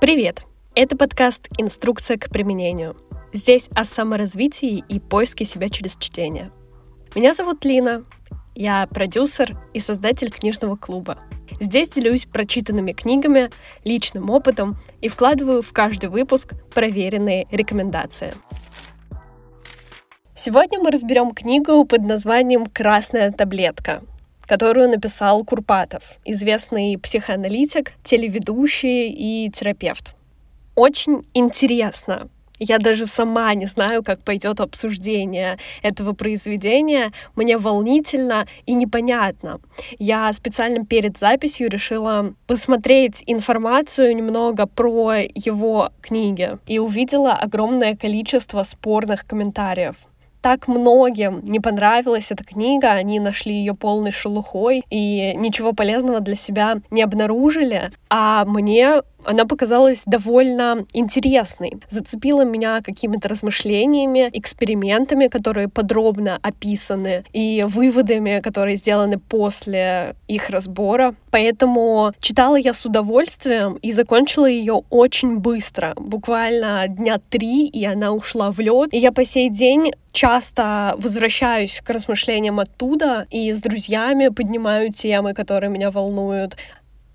Привет! Это подкаст «Инструкция к применению». Здесь о саморазвитии и поиске себя через чтение. Меня зовут Лина, я продюсер и создатель книжного клуба. Здесь делюсь прочитанными книгами, личным опытом и вкладываю в каждый выпуск проверенные рекомендации. Сегодня мы разберем книгу под названием «Красная таблетка», которую написал Курпатов, известный психоаналитик, телеведущий и терапевт. Очень интересно, я даже сама не знаю, как пойдет обсуждение этого произведения. Мне волнительно и непонятно. Я специально перед записью решила посмотреть информацию немного про его книги и увидела огромное количество спорных комментариев так многим не понравилась эта книга, они нашли ее полной шелухой и ничего полезного для себя не обнаружили, а мне она показалась довольно интересной. Зацепила меня какими-то размышлениями, экспериментами, которые подробно описаны, и выводами, которые сделаны после их разбора. Поэтому читала я с удовольствием и закончила ее очень быстро, буквально дня три, и она ушла в лед. И я по сей день часто возвращаюсь к размышлениям оттуда и с друзьями поднимаю темы, которые меня волнуют.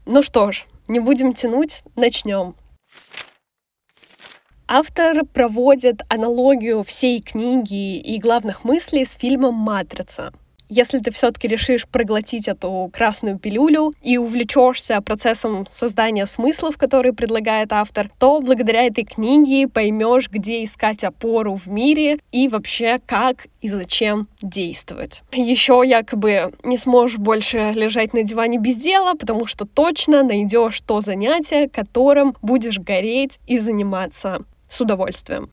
Ну что ж, не будем тянуть, начнем. Автор проводит аналогию всей книги и главных мыслей с фильмом «Матрица». Если ты все-таки решишь проглотить эту красную пилюлю и увлечешься процессом создания смыслов, которые предлагает автор, то благодаря этой книге поймешь, где искать опору в мире и вообще как и зачем действовать. Еще якобы не сможешь больше лежать на диване без дела, потому что точно найдешь то занятие, которым будешь гореть и заниматься с удовольствием.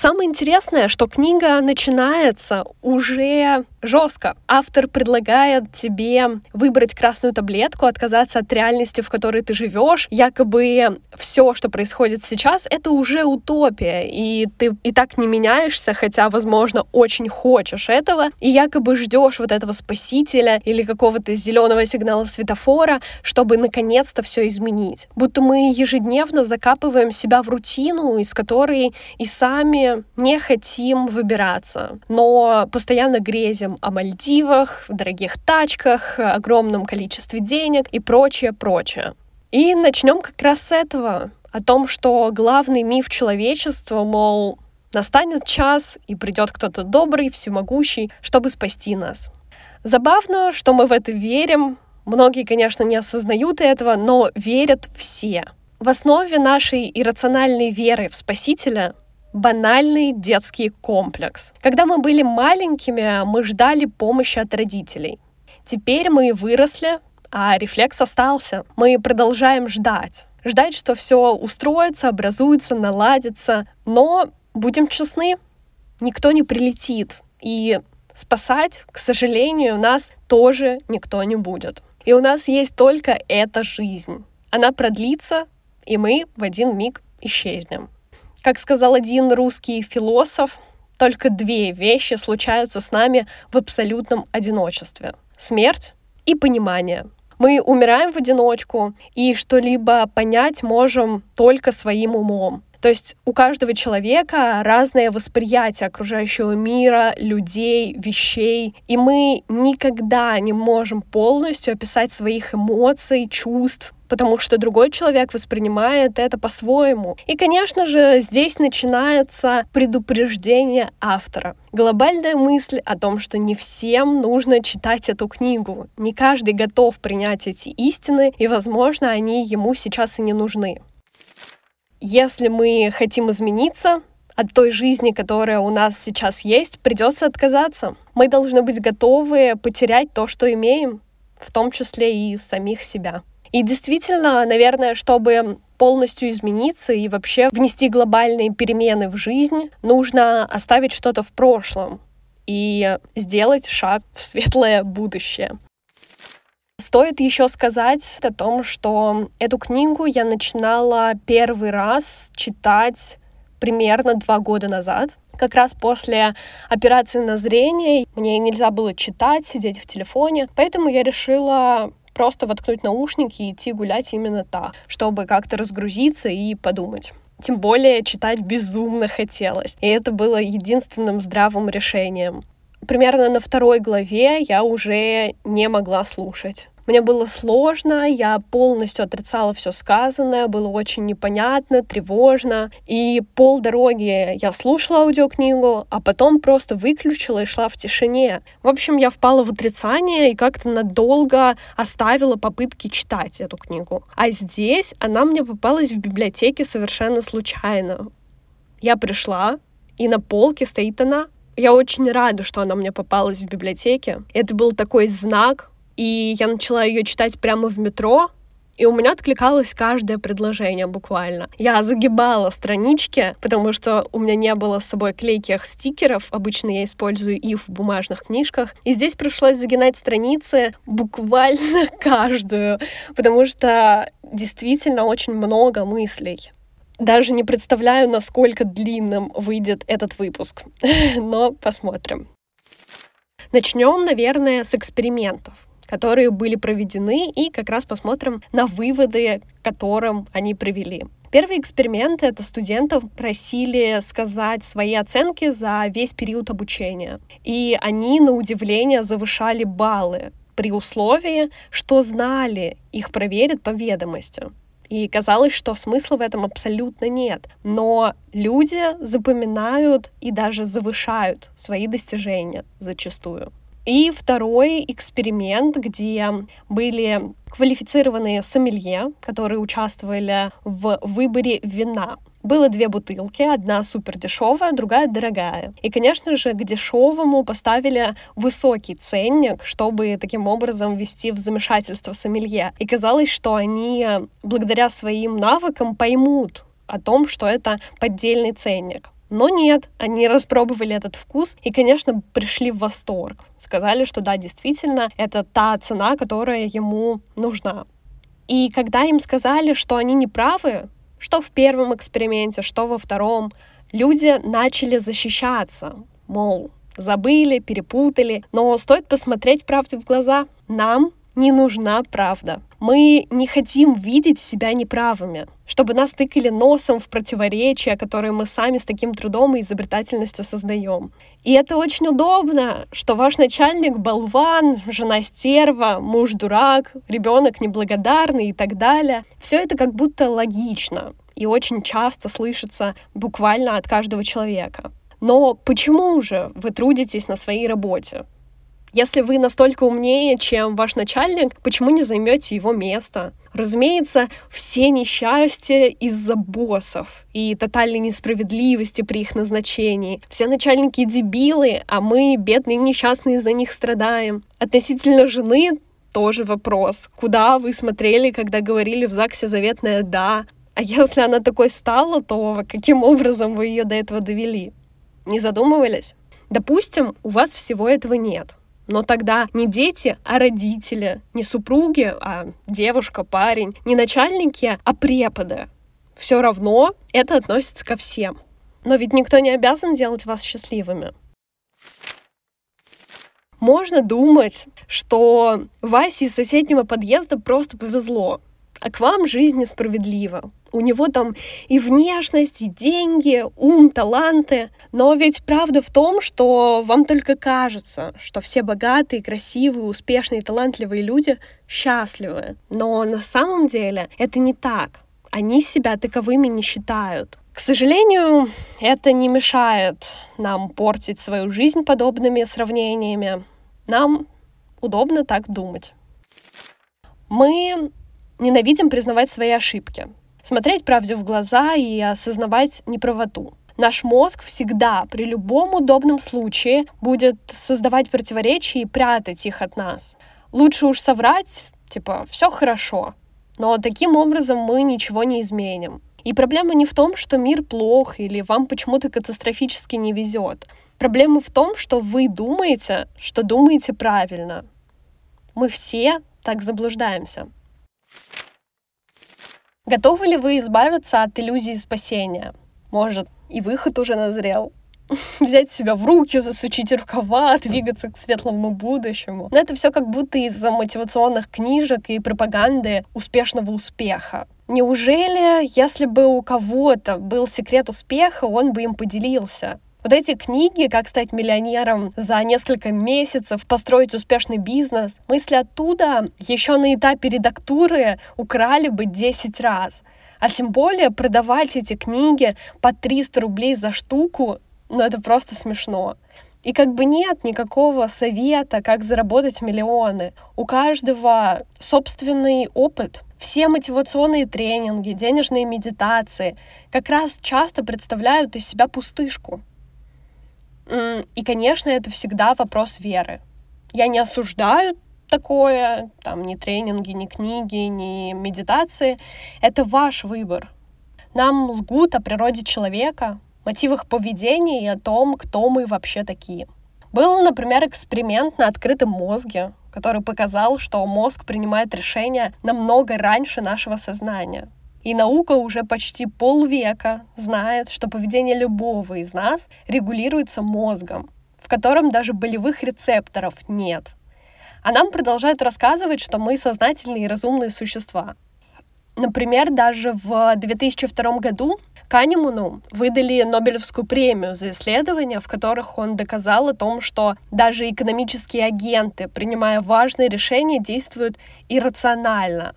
Самое интересное, что книга начинается уже жестко. Автор предлагает тебе выбрать красную таблетку, отказаться от реальности, в которой ты живешь. Якобы все, что происходит сейчас, это уже утопия, и ты и так не меняешься, хотя, возможно, очень хочешь этого, и якобы ждешь вот этого спасителя или какого-то зеленого сигнала светофора, чтобы наконец-то все изменить. Будто мы ежедневно закапываем себя в рутину, из которой и сами не хотим выбираться, но постоянно грезим о Мальдивах, дорогих тачках, огромном количестве денег и прочее, прочее. И начнем как раз с этого, о том, что главный миф человечества, мол, настанет час, и придет кто-то добрый, всемогущий, чтобы спасти нас. Забавно, что мы в это верим. Многие, конечно, не осознают этого, но верят все. В основе нашей иррациональной веры в Спасителя банальный детский комплекс. Когда мы были маленькими, мы ждали помощи от родителей. Теперь мы выросли, а рефлекс остался. Мы продолжаем ждать. Ждать, что все устроится, образуется, наладится. Но, будем честны, никто не прилетит. И спасать, к сожалению, нас тоже никто не будет. И у нас есть только эта жизнь. Она продлится, и мы в один миг исчезнем. Как сказал один русский философ, только две вещи случаются с нами в абсолютном одиночестве. Смерть и понимание. Мы умираем в одиночку, и что-либо понять можем только своим умом. То есть у каждого человека разное восприятие окружающего мира, людей, вещей, и мы никогда не можем полностью описать своих эмоций, чувств, потому что другой человек воспринимает это по-своему. И, конечно же, здесь начинается предупреждение автора. Глобальная мысль о том, что не всем нужно читать эту книгу. Не каждый готов принять эти истины, и, возможно, они ему сейчас и не нужны. Если мы хотим измениться, от той жизни, которая у нас сейчас есть, придется отказаться. Мы должны быть готовы потерять то, что имеем, в том числе и самих себя. И действительно, наверное, чтобы полностью измениться и вообще внести глобальные перемены в жизнь, нужно оставить что-то в прошлом и сделать шаг в светлое будущее. Стоит еще сказать о том, что эту книгу я начинала первый раз читать примерно два года назад. Как раз после операции на зрение мне нельзя было читать, сидеть в телефоне, поэтому я решила просто воткнуть наушники и идти гулять именно так, чтобы как-то разгрузиться и подумать. Тем более читать безумно хотелось. И это было единственным здравым решением. Примерно на второй главе я уже не могла слушать. Мне было сложно, я полностью отрицала все сказанное, было очень непонятно, тревожно. И пол дороги я слушала аудиокнигу, а потом просто выключила и шла в тишине. В общем, я впала в отрицание и как-то надолго оставила попытки читать эту книгу. А здесь она мне попалась в библиотеке совершенно случайно. Я пришла, и на полке стоит она. Я очень рада, что она мне попалась в библиотеке. Это был такой знак, и я начала ее читать прямо в метро, и у меня откликалось каждое предложение буквально. Я загибала странички, потому что у меня не было с собой клейких стикеров. Обычно я использую их в бумажных книжках. И здесь пришлось загинать страницы буквально каждую, потому что действительно очень много мыслей. Даже не представляю, насколько длинным выйдет этот выпуск, но посмотрим. Начнем, наверное, с экспериментов которые были проведены, и как раз посмотрим на выводы, которым они привели. Первый эксперимент — это студентов просили сказать свои оценки за весь период обучения. И они, на удивление, завышали баллы при условии, что знали, их проверят по ведомости. И казалось, что смысла в этом абсолютно нет. Но люди запоминают и даже завышают свои достижения зачастую. И второй эксперимент, где были квалифицированные сомелье, которые участвовали в выборе вина. Было две бутылки, одна супер дешевая, другая дорогая. И, конечно же, к дешевому поставили высокий ценник, чтобы таким образом ввести в замешательство сомелье. И казалось, что они благодаря своим навыкам поймут о том, что это поддельный ценник. Но нет, они распробовали этот вкус и, конечно, пришли в восторг. Сказали, что да, действительно, это та цена, которая ему нужна. И когда им сказали, что они не правы, что в первом эксперименте, что во втором, люди начали защищаться, мол, забыли, перепутали, но стоит посмотреть правде в глаза. Нам не нужна правда. Мы не хотим видеть себя неправыми, чтобы нас тыкали носом в противоречия, которые мы сами с таким трудом и изобретательностью создаем. И это очень удобно, что ваш начальник болван, жена стерва, муж дурак, ребенок неблагодарный и так далее. Все это как будто логично и очень часто слышится буквально от каждого человека. Но почему же вы трудитесь на своей работе? Если вы настолько умнее, чем ваш начальник, почему не займете его место? Разумеется, все несчастья из-за боссов и тотальной несправедливости при их назначении. Все начальники дебилы, а мы, бедные несчастные, за них страдаем. Относительно жены тоже вопрос. Куда вы смотрели, когда говорили в ЗАГСе заветное «да»? А если она такой стала, то каким образом вы ее до этого довели? Не задумывались? Допустим, у вас всего этого нет. Но тогда не дети, а родители, не супруги, а девушка, парень, не начальники, а преподы. Все равно это относится ко всем. Но ведь никто не обязан делать вас счастливыми. Можно думать, что Васе из соседнего подъезда просто повезло, а к вам жизнь несправедлива. У него там и внешность, и деньги, ум, таланты. Но ведь правда в том, что вам только кажется, что все богатые, красивые, успешные, талантливые люди счастливы. Но на самом деле это не так. Они себя таковыми не считают. К сожалению, это не мешает нам портить свою жизнь подобными сравнениями. Нам удобно так думать. Мы ненавидим признавать свои ошибки смотреть правде в глаза и осознавать неправоту. Наш мозг всегда, при любом удобном случае, будет создавать противоречия и прятать их от нас. Лучше уж соврать, типа, все хорошо. Но таким образом мы ничего не изменим. И проблема не в том, что мир плох или вам почему-то катастрофически не везет. Проблема в том, что вы думаете, что думаете правильно. Мы все так заблуждаемся. Готовы ли вы избавиться от иллюзии спасения? Может, и выход уже назрел? взять себя в руки, засучить рукава, двигаться к светлому будущему. Но это все как будто из-за мотивационных книжек и пропаганды успешного успеха. Неужели, если бы у кого-то был секрет успеха, он бы им поделился? Вот эти книги «Как стать миллионером за несколько месяцев», «Построить успешный бизнес», мысли оттуда еще на этапе редактуры украли бы 10 раз. А тем более продавать эти книги по 300 рублей за штуку, ну это просто смешно. И как бы нет никакого совета, как заработать миллионы. У каждого собственный опыт. Все мотивационные тренинги, денежные медитации как раз часто представляют из себя пустышку. И, конечно, это всегда вопрос веры. Я не осуждаю такое, там, ни тренинги, ни книги, ни медитации. Это ваш выбор. Нам лгут о природе человека, мотивах поведения и о том, кто мы вообще такие. Был, например, эксперимент на открытом мозге, который показал, что мозг принимает решения намного раньше нашего сознания. И наука уже почти полвека знает, что поведение любого из нас регулируется мозгом, в котором даже болевых рецепторов нет. А нам продолжают рассказывать, что мы сознательные и разумные существа. Например, даже в 2002 году Канеману выдали Нобелевскую премию за исследования, в которых он доказал о том, что даже экономические агенты, принимая важные решения, действуют иррационально,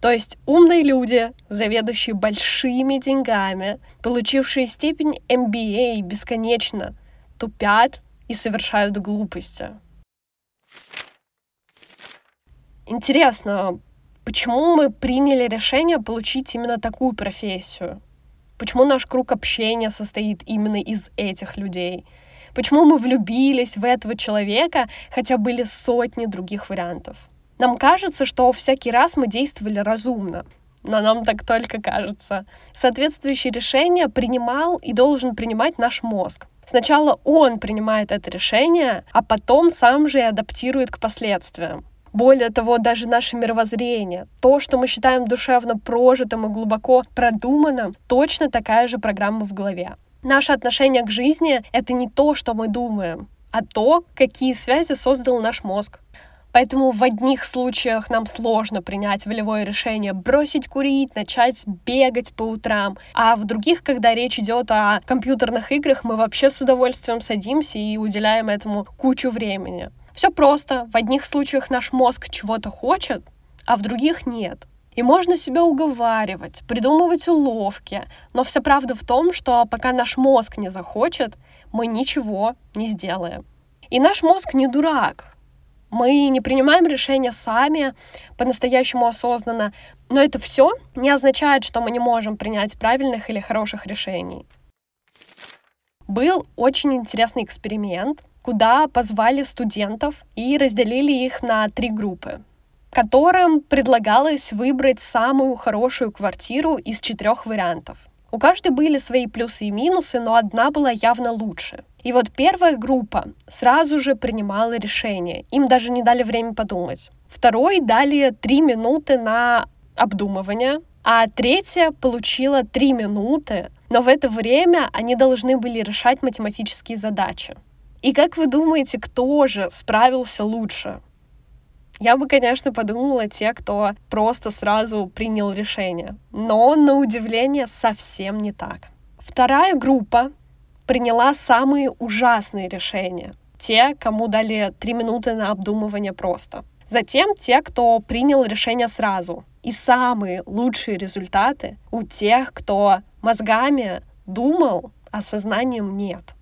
то есть умные люди, заведующие большими деньгами, получившие степень MBA бесконечно, тупят и совершают глупости. Интересно, почему мы приняли решение получить именно такую профессию? Почему наш круг общения состоит именно из этих людей? Почему мы влюбились в этого человека, хотя были сотни других вариантов? Нам кажется, что всякий раз мы действовали разумно, но нам так только кажется. Соответствующее решение принимал и должен принимать наш мозг. Сначала он принимает это решение, а потом сам же и адаптирует к последствиям. Более того, даже наше мировоззрение, то, что мы считаем душевно прожитым и глубоко продуманным, точно такая же программа в голове. Наше отношение к жизни — это не то, что мы думаем, а то, какие связи создал наш мозг. Поэтому в одних случаях нам сложно принять волевое решение бросить курить, начать бегать по утрам, а в других, когда речь идет о компьютерных играх, мы вообще с удовольствием садимся и уделяем этому кучу времени. Все просто. В одних случаях наш мозг чего-то хочет, а в других нет. И можно себя уговаривать, придумывать уловки, но вся правда в том, что пока наш мозг не захочет, мы ничего не сделаем. И наш мозг не дурак. Мы не принимаем решения сами, по-настоящему осознанно, но это все не означает, что мы не можем принять правильных или хороших решений. Был очень интересный эксперимент, куда позвали студентов и разделили их на три группы которым предлагалось выбрать самую хорошую квартиру из четырех вариантов. У каждой были свои плюсы и минусы, но одна была явно лучше. И вот первая группа сразу же принимала решение. Им даже не дали время подумать. Второй дали три минуты на обдумывание, а третья получила три минуты, но в это время они должны были решать математические задачи. И как вы думаете, кто же справился лучше? Я бы, конечно, подумала те, кто просто сразу принял решение. Но, на удивление, совсем не так. Вторая группа приняла самые ужасные решения. Те, кому дали три минуты на обдумывание просто. Затем те, кто принял решение сразу. И самые лучшие результаты у тех, кто мозгами думал, а сознанием нет.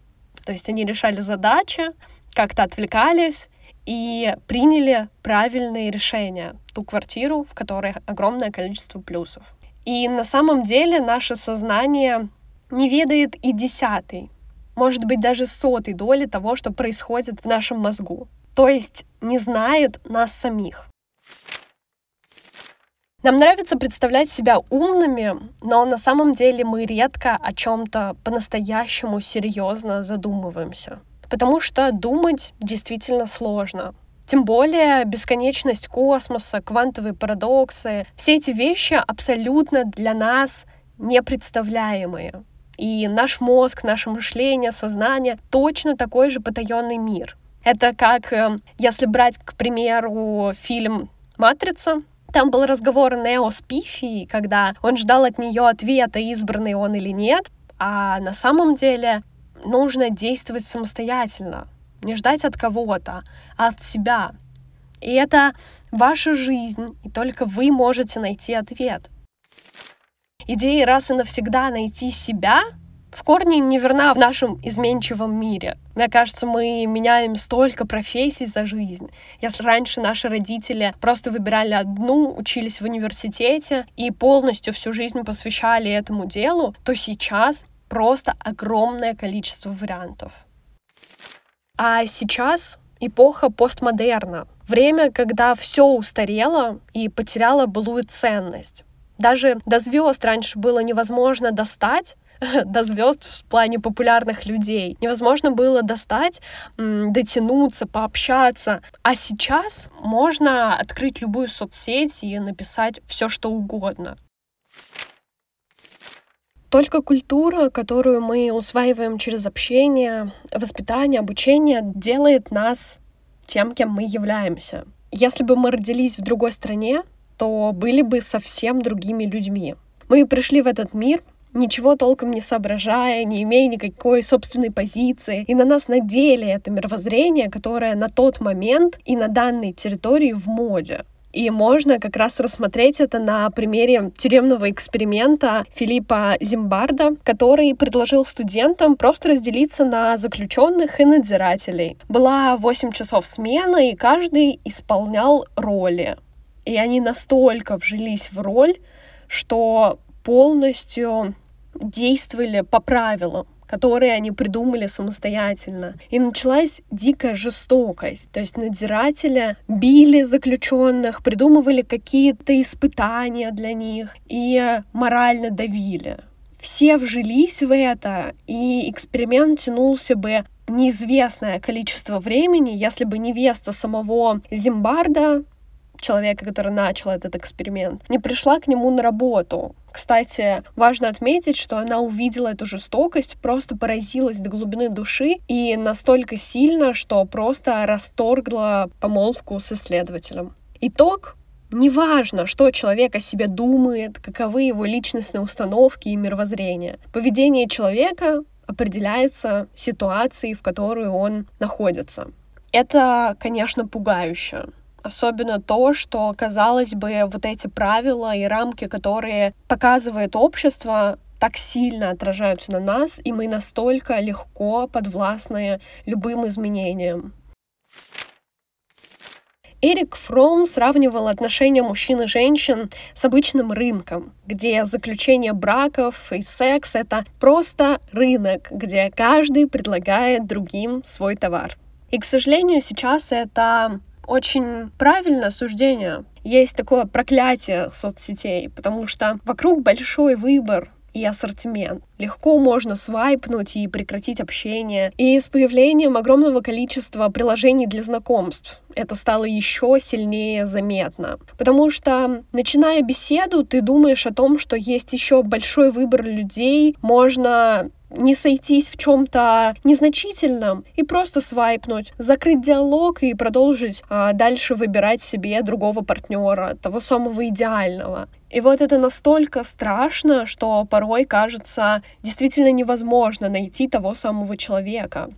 То есть они решали задачи, как-то отвлекались и приняли правильные решения. Ту квартиру, в которой огромное количество плюсов. И на самом деле наше сознание не ведает и десятый может быть даже сотой доли того, что происходит в нашем мозгу. То есть не знает нас самих. Нам нравится представлять себя умными, но на самом деле мы редко о чем-то по-настоящему серьезно задумываемся. Потому что думать действительно сложно. Тем более бесконечность космоса, квантовые парадоксы, все эти вещи абсолютно для нас непредставляемые. И наш мозг, наше мышление, сознание точно такой же потаенный мир. Это как, э, если брать, к примеру, фильм «Матрица», там был разговор Нео с Пифи, когда он ждал от нее ответа, избранный он или нет, а на самом деле нужно действовать самостоятельно, не ждать от кого-то, а от себя. И это ваша жизнь, и только вы можете найти ответ. Идея раз и навсегда найти себя в корне не верна в нашем изменчивом мире. Мне кажется, мы меняем столько профессий за жизнь. Если раньше наши родители просто выбирали одну, учились в университете и полностью всю жизнь посвящали этому делу, то сейчас просто огромное количество вариантов. А сейчас эпоха постмодерна. Время, когда все устарело и потеряло былую ценность. Даже до звезд раньше было невозможно достать, до звезд в плане популярных людей. Невозможно было достать, дотянуться, пообщаться. А сейчас можно открыть любую соцсеть и написать все, что угодно. Только культура, которую мы усваиваем через общение, воспитание, обучение, делает нас тем, кем мы являемся. Если бы мы родились в другой стране, то были бы совсем другими людьми. Мы пришли в этот мир ничего толком не соображая, не имея никакой собственной позиции. И на нас надели это мировоззрение, которое на тот момент и на данной территории в моде. И можно как раз рассмотреть это на примере тюремного эксперимента Филиппа Зимбарда, который предложил студентам просто разделиться на заключенных и надзирателей. Была 8 часов смена, и каждый исполнял роли. И они настолько вжились в роль, что полностью действовали по правилам которые они придумали самостоятельно. И началась дикая жестокость. То есть надзиратели били заключенных, придумывали какие-то испытания для них и морально давили. Все вжились в это, и эксперимент тянулся бы неизвестное количество времени, если бы невеста самого Зимбарда человека, который начал этот эксперимент, не пришла к нему на работу. Кстати, важно отметить, что она увидела эту жестокость, просто поразилась до глубины души и настолько сильно, что просто расторгла помолвку с исследователем. Итог Неважно, что человек о себе думает, каковы его личностные установки и мировоззрение. Поведение человека определяется ситуацией, в которой он находится. Это, конечно, пугающе. Особенно то, что, казалось бы, вот эти правила и рамки, которые показывает общество, так сильно отражаются на нас, и мы настолько легко подвластны любым изменениям. Эрик Фром сравнивал отношения мужчин и женщин с обычным рынком, где заключение браков и секс — это просто рынок, где каждый предлагает другим свой товар. И, к сожалению, сейчас это очень правильное суждение. Есть такое проклятие соцсетей, потому что вокруг большой выбор и ассортимент. Легко можно свайпнуть и прекратить общение. И с появлением огромного количества приложений для знакомств это стало еще сильнее заметно. Потому что, начиная беседу, ты думаешь о том, что есть еще большой выбор людей, можно не сойтись в чем-то незначительном и просто свайпнуть, закрыть диалог и продолжить а, дальше выбирать себе другого партнера, того самого идеального. И вот это настолько страшно, что порой кажется действительно невозможно найти того самого человека.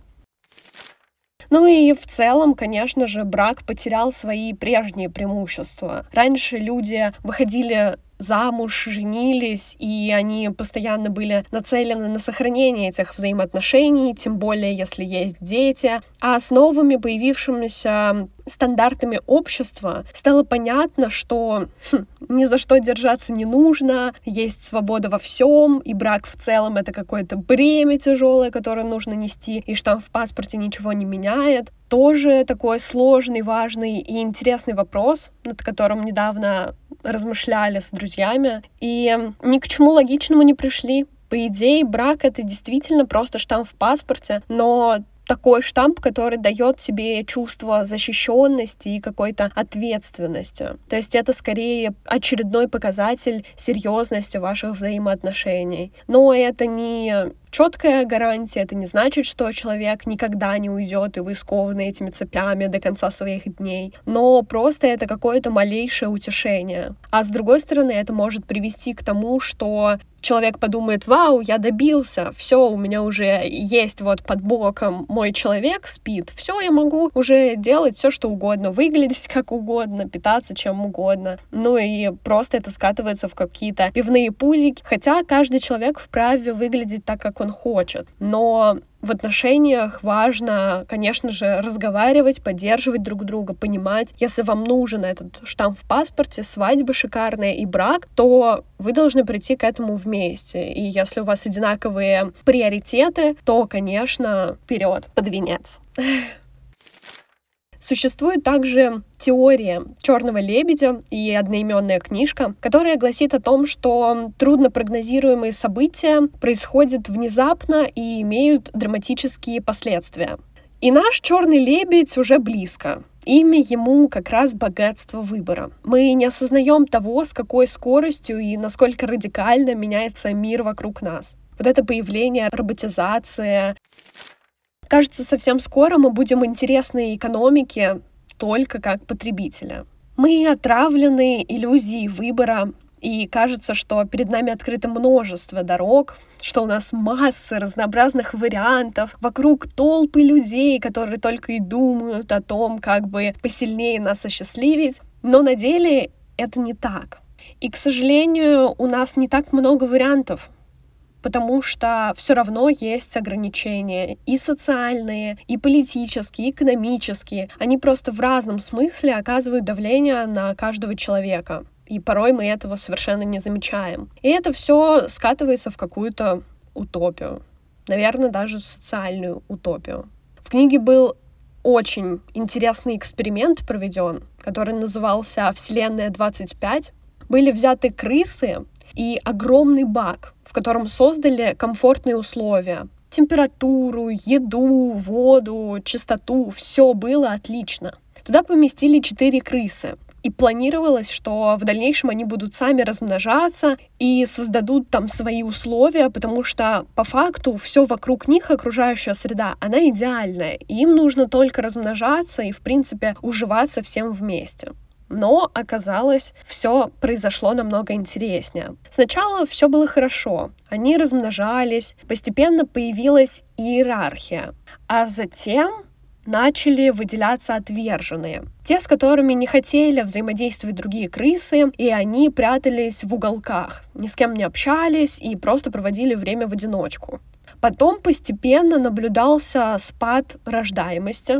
Ну и в целом, конечно же, брак потерял свои прежние преимущества. Раньше люди выходили замуж, женились, и они постоянно были нацелены на сохранение этих взаимоотношений, тем более если есть дети. А с новыми появившимися стандартами общества стало понятно, что хм, ни за что держаться не нужно, есть свобода во всем, и брак в целом это какое-то бремя тяжелое, которое нужно нести, и штамп в паспорте ничего не меняет. Тоже такой сложный, важный и интересный вопрос, над которым недавно размышляли с друзьями, и ни к чему логичному не пришли. По идее, брак — это действительно просто штамп в паспорте, но такой штамп, который дает тебе чувство защищенности и какой-то ответственности. То есть это скорее очередной показатель серьезности ваших взаимоотношений. Но это не четкая гарантия, это не значит, что человек никогда не уйдет, и вы скованы этими цепями до конца своих дней. Но просто это какое-то малейшее утешение. А с другой стороны, это может привести к тому, что человек подумает, вау, я добился, все, у меня уже есть вот под боком мой человек спит, все, я могу уже делать все, что угодно, выглядеть как угодно, питаться чем угодно. Ну и просто это скатывается в какие-то пивные пузики, хотя каждый человек вправе выглядеть так, как он хочет. Но в отношениях важно, конечно же, разговаривать, поддерживать друг друга, понимать, если вам нужен этот штамп в паспорте, свадьба шикарная и брак, то вы должны прийти к этому вместе. И если у вас одинаковые приоритеты, то, конечно, вперед под венец. Существует также теория черного лебедя и одноименная книжка, которая гласит о том, что труднопрогнозируемые события происходят внезапно и имеют драматические последствия. И наш черный лебедь уже близко. Имя ему как раз богатство выбора. Мы не осознаем того, с какой скоростью и насколько радикально меняется мир вокруг нас. Вот это появление, роботизация, Кажется, совсем скоро мы будем интересны экономике только как потребителя. Мы отравлены иллюзией выбора, и кажется, что перед нами открыто множество дорог, что у нас масса разнообразных вариантов, вокруг толпы людей, которые только и думают о том, как бы посильнее нас осчастливить. Но на деле это не так. И, к сожалению, у нас не так много вариантов потому что все равно есть ограничения и социальные, и политические, и экономические. Они просто в разном смысле оказывают давление на каждого человека. И порой мы этого совершенно не замечаем. И это все скатывается в какую-то утопию. Наверное, даже в социальную утопию. В книге был очень интересный эксперимент проведен, который назывался «Вселенная 25». Были взяты крысы и огромный бак, в котором создали комфортные условия. Температуру, еду, воду, чистоту, все было отлично. Туда поместили четыре крысы. И планировалось, что в дальнейшем они будут сами размножаться и создадут там свои условия, потому что по факту все вокруг них, окружающая среда, она идеальная. им нужно только размножаться и, в принципе, уживаться всем вместе но оказалось, все произошло намного интереснее. Сначала все было хорошо, они размножались, постепенно появилась иерархия, а затем начали выделяться отверженные. Те, с которыми не хотели взаимодействовать другие крысы, и они прятались в уголках, ни с кем не общались и просто проводили время в одиночку. Потом постепенно наблюдался спад рождаемости,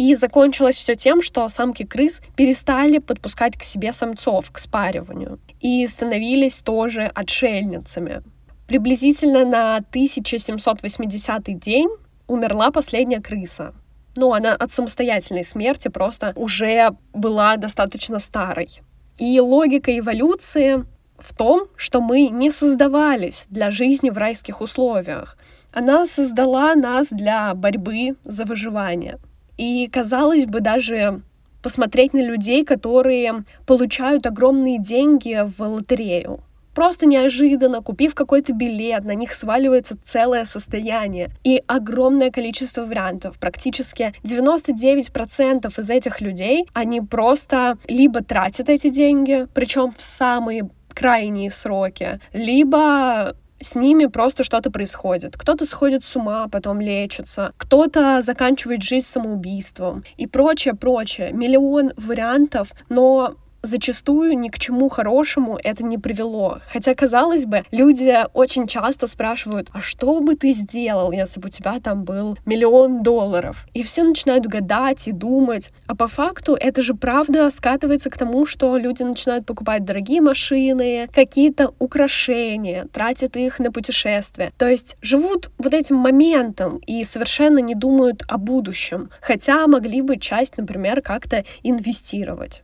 и закончилось все тем, что самки крыс перестали подпускать к себе самцов к спариванию и становились тоже отшельницами. Приблизительно на 1780 день умерла последняя крыса. Ну, она от самостоятельной смерти просто уже была достаточно старой. И логика эволюции в том, что мы не создавались для жизни в райских условиях. Она создала нас для борьбы за выживание — и, казалось бы, даже посмотреть на людей, которые получают огромные деньги в лотерею. Просто неожиданно, купив какой-то билет, на них сваливается целое состояние и огромное количество вариантов. Практически 99% из этих людей, они просто либо тратят эти деньги, причем в самые крайние сроки, либо с ними просто что-то происходит. Кто-то сходит с ума, потом лечится, кто-то заканчивает жизнь самоубийством и прочее, прочее. Миллион вариантов, но зачастую ни к чему хорошему это не привело. Хотя, казалось бы, люди очень часто спрашивают, а что бы ты сделал, если бы у тебя там был миллион долларов? И все начинают гадать и думать. А по факту это же правда скатывается к тому, что люди начинают покупать дорогие машины, какие-то украшения, тратят их на путешествия. То есть живут вот этим моментом и совершенно не думают о будущем. Хотя могли бы часть, например, как-то инвестировать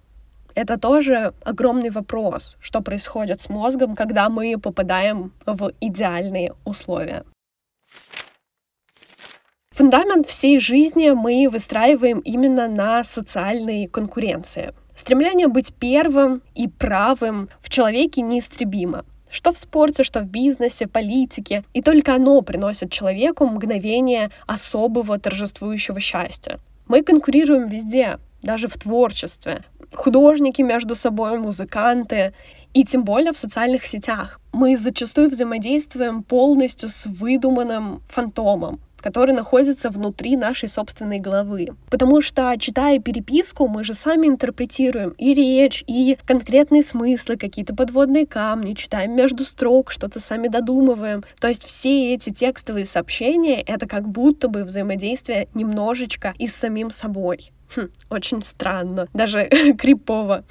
это тоже огромный вопрос, что происходит с мозгом, когда мы попадаем в идеальные условия. Фундамент всей жизни мы выстраиваем именно на социальной конкуренции. Стремление быть первым и правым в человеке неистребимо. Что в спорте, что в бизнесе, политике. И только оно приносит человеку мгновение особого торжествующего счастья. Мы конкурируем везде, даже в творчестве. Художники между собой, музыканты. И тем более в социальных сетях. Мы зачастую взаимодействуем полностью с выдуманным фантомом который находится внутри нашей собственной головы. Потому что, читая переписку, мы же сами интерпретируем и речь, и конкретные смыслы, какие-то подводные камни, читаем между строк, что-то сами додумываем. То есть все эти текстовые сообщения — это как будто бы взаимодействие немножечко и с самим собой. Хм, очень странно, даже крипово.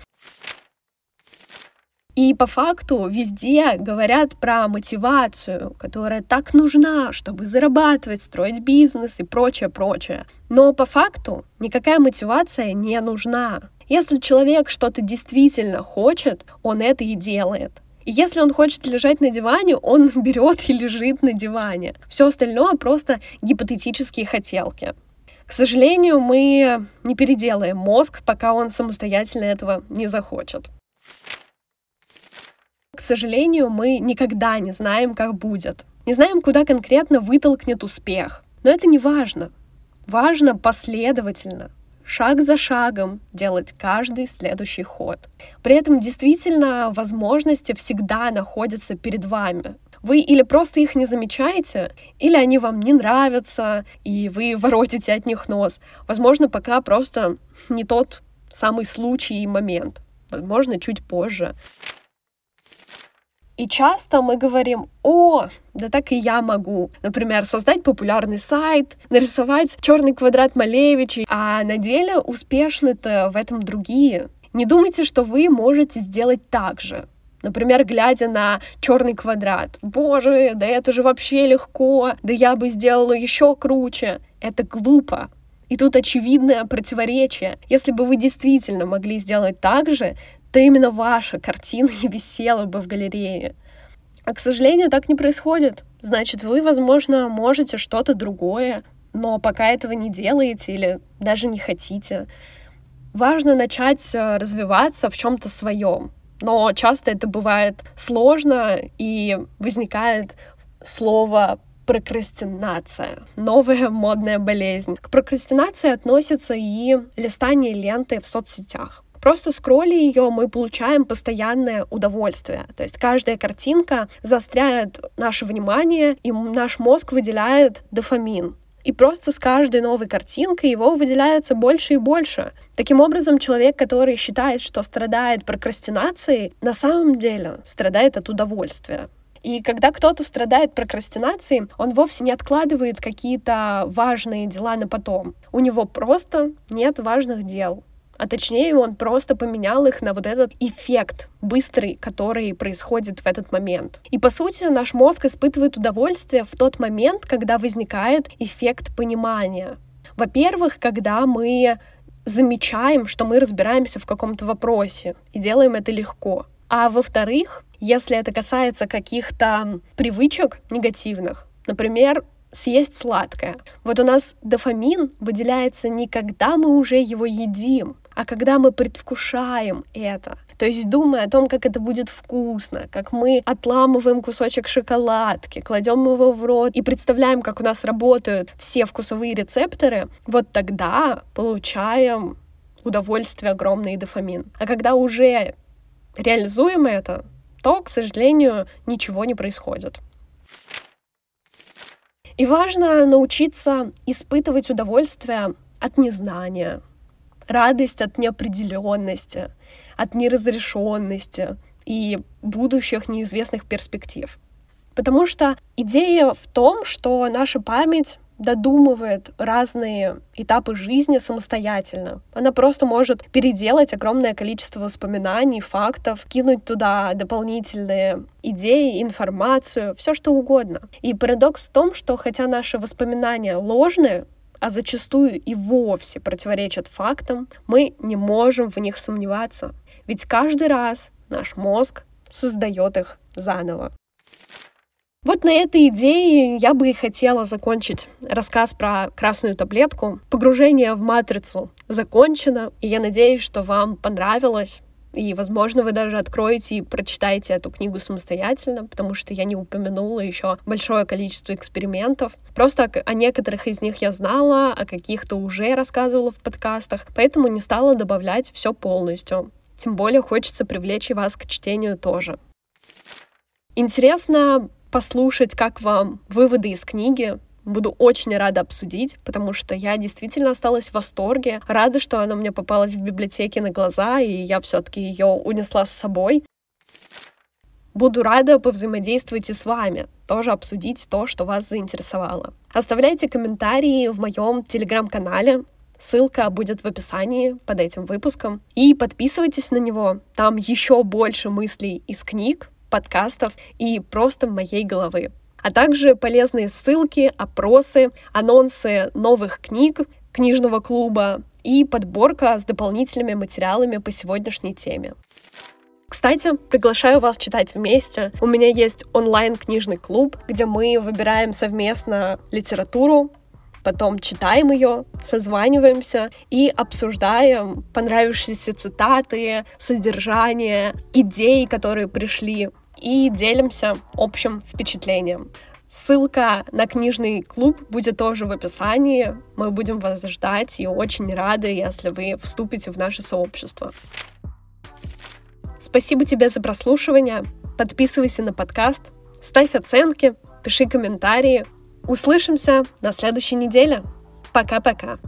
И по факту везде говорят про мотивацию, которая так нужна, чтобы зарабатывать, строить бизнес и прочее, прочее. Но по факту никакая мотивация не нужна. Если человек что-то действительно хочет, он это и делает. И если он хочет лежать на диване, он берет и лежит на диване. Все остальное просто гипотетические хотелки. К сожалению, мы не переделаем мозг, пока он самостоятельно этого не захочет. К сожалению, мы никогда не знаем, как будет. Не знаем, куда конкретно вытолкнет успех. Но это не важно. Важно последовательно, шаг за шагом делать каждый следующий ход. При этом действительно возможности всегда находятся перед вами. Вы или просто их не замечаете, или они вам не нравятся, и вы воротите от них нос. Возможно, пока просто не тот самый случай и момент. Возможно, чуть позже. И часто мы говорим, о, да так и я могу. Например, создать популярный сайт, нарисовать черный квадрат Малевича, а на деле успешны-то в этом другие. Не думайте, что вы можете сделать так же. Например, глядя на черный квадрат. Боже, да это же вообще легко, да я бы сделала еще круче. Это глупо. И тут очевидное противоречие. Если бы вы действительно могли сделать так же, то именно ваша картина и висела бы в галерее. А, к сожалению, так не происходит. Значит, вы, возможно, можете что-то другое, но пока этого не делаете или даже не хотите. Важно начать э, развиваться в чем-то своем. Но часто это бывает сложно и возникает слово прокрастинация. Новая модная болезнь. К прокрастинации относится и листание ленты в соцсетях. Просто скролли ее, мы получаем постоянное удовольствие. То есть каждая картинка заостряет наше внимание, и наш мозг выделяет дофамин. И просто с каждой новой картинкой его выделяется больше и больше. Таким образом, человек, который считает, что страдает прокрастинацией, на самом деле страдает от удовольствия. И когда кто-то страдает прокрастинацией, он вовсе не откладывает какие-то важные дела на потом. У него просто нет важных дел. А точнее, он просто поменял их на вот этот эффект быстрый, который происходит в этот момент. И по сути, наш мозг испытывает удовольствие в тот момент, когда возникает эффект понимания. Во-первых, когда мы замечаем, что мы разбираемся в каком-то вопросе и делаем это легко. А во-вторых, если это касается каких-то привычек негативных, например, съесть сладкое. Вот у нас дофамин выделяется не когда мы уже его едим, а когда мы предвкушаем это. То есть думая о том, как это будет вкусно, как мы отламываем кусочек шоколадки, кладем его в рот и представляем, как у нас работают все вкусовые рецепторы, вот тогда получаем удовольствие огромный и дофамин. А когда уже реализуем это, то, к сожалению, ничего не происходит. И важно научиться испытывать удовольствие от незнания, радость от неопределенности, от неразрешенности и будущих неизвестных перспектив. Потому что идея в том, что наша память додумывает разные этапы жизни самостоятельно. Она просто может переделать огромное количество воспоминаний, фактов, кинуть туда дополнительные идеи, информацию, все что угодно. И парадокс в том, что хотя наши воспоминания ложные, а зачастую и вовсе противоречат фактам, мы не можем в них сомневаться. Ведь каждый раз наш мозг создает их заново. Вот на этой идее я бы и хотела закончить рассказ про красную таблетку. Погружение в матрицу закончено, и я надеюсь, что вам понравилось. И, возможно, вы даже откроете и прочитаете эту книгу самостоятельно, потому что я не упомянула еще большое количество экспериментов. Просто о некоторых из них я знала, о каких-то уже рассказывала в подкастах, поэтому не стала добавлять все полностью. Тем более хочется привлечь и вас к чтению тоже. Интересно послушать, как вам выводы из книги, Буду очень рада обсудить, потому что я действительно осталась в восторге. Рада, что она мне попалась в библиотеке на глаза, и я все-таки ее унесла с собой. Буду рада повзаимодействовать и с вами, тоже обсудить то, что вас заинтересовало. Оставляйте комментарии в моем телеграм-канале, Ссылка будет в описании под этим выпуском. И подписывайтесь на него. Там еще больше мыслей из книг, подкастов и просто моей головы а также полезные ссылки, опросы, анонсы новых книг книжного клуба и подборка с дополнительными материалами по сегодняшней теме. Кстати, приглашаю вас читать вместе. У меня есть онлайн-книжный клуб, где мы выбираем совместно литературу, потом читаем ее, созваниваемся и обсуждаем понравившиеся цитаты, содержание, идеи, которые пришли и делимся общим впечатлением. Ссылка на книжный клуб будет тоже в описании. Мы будем вас ждать и очень рады, если вы вступите в наше сообщество. Спасибо тебе за прослушивание. Подписывайся на подкаст, ставь оценки, пиши комментарии. Услышимся на следующей неделе. Пока-пока.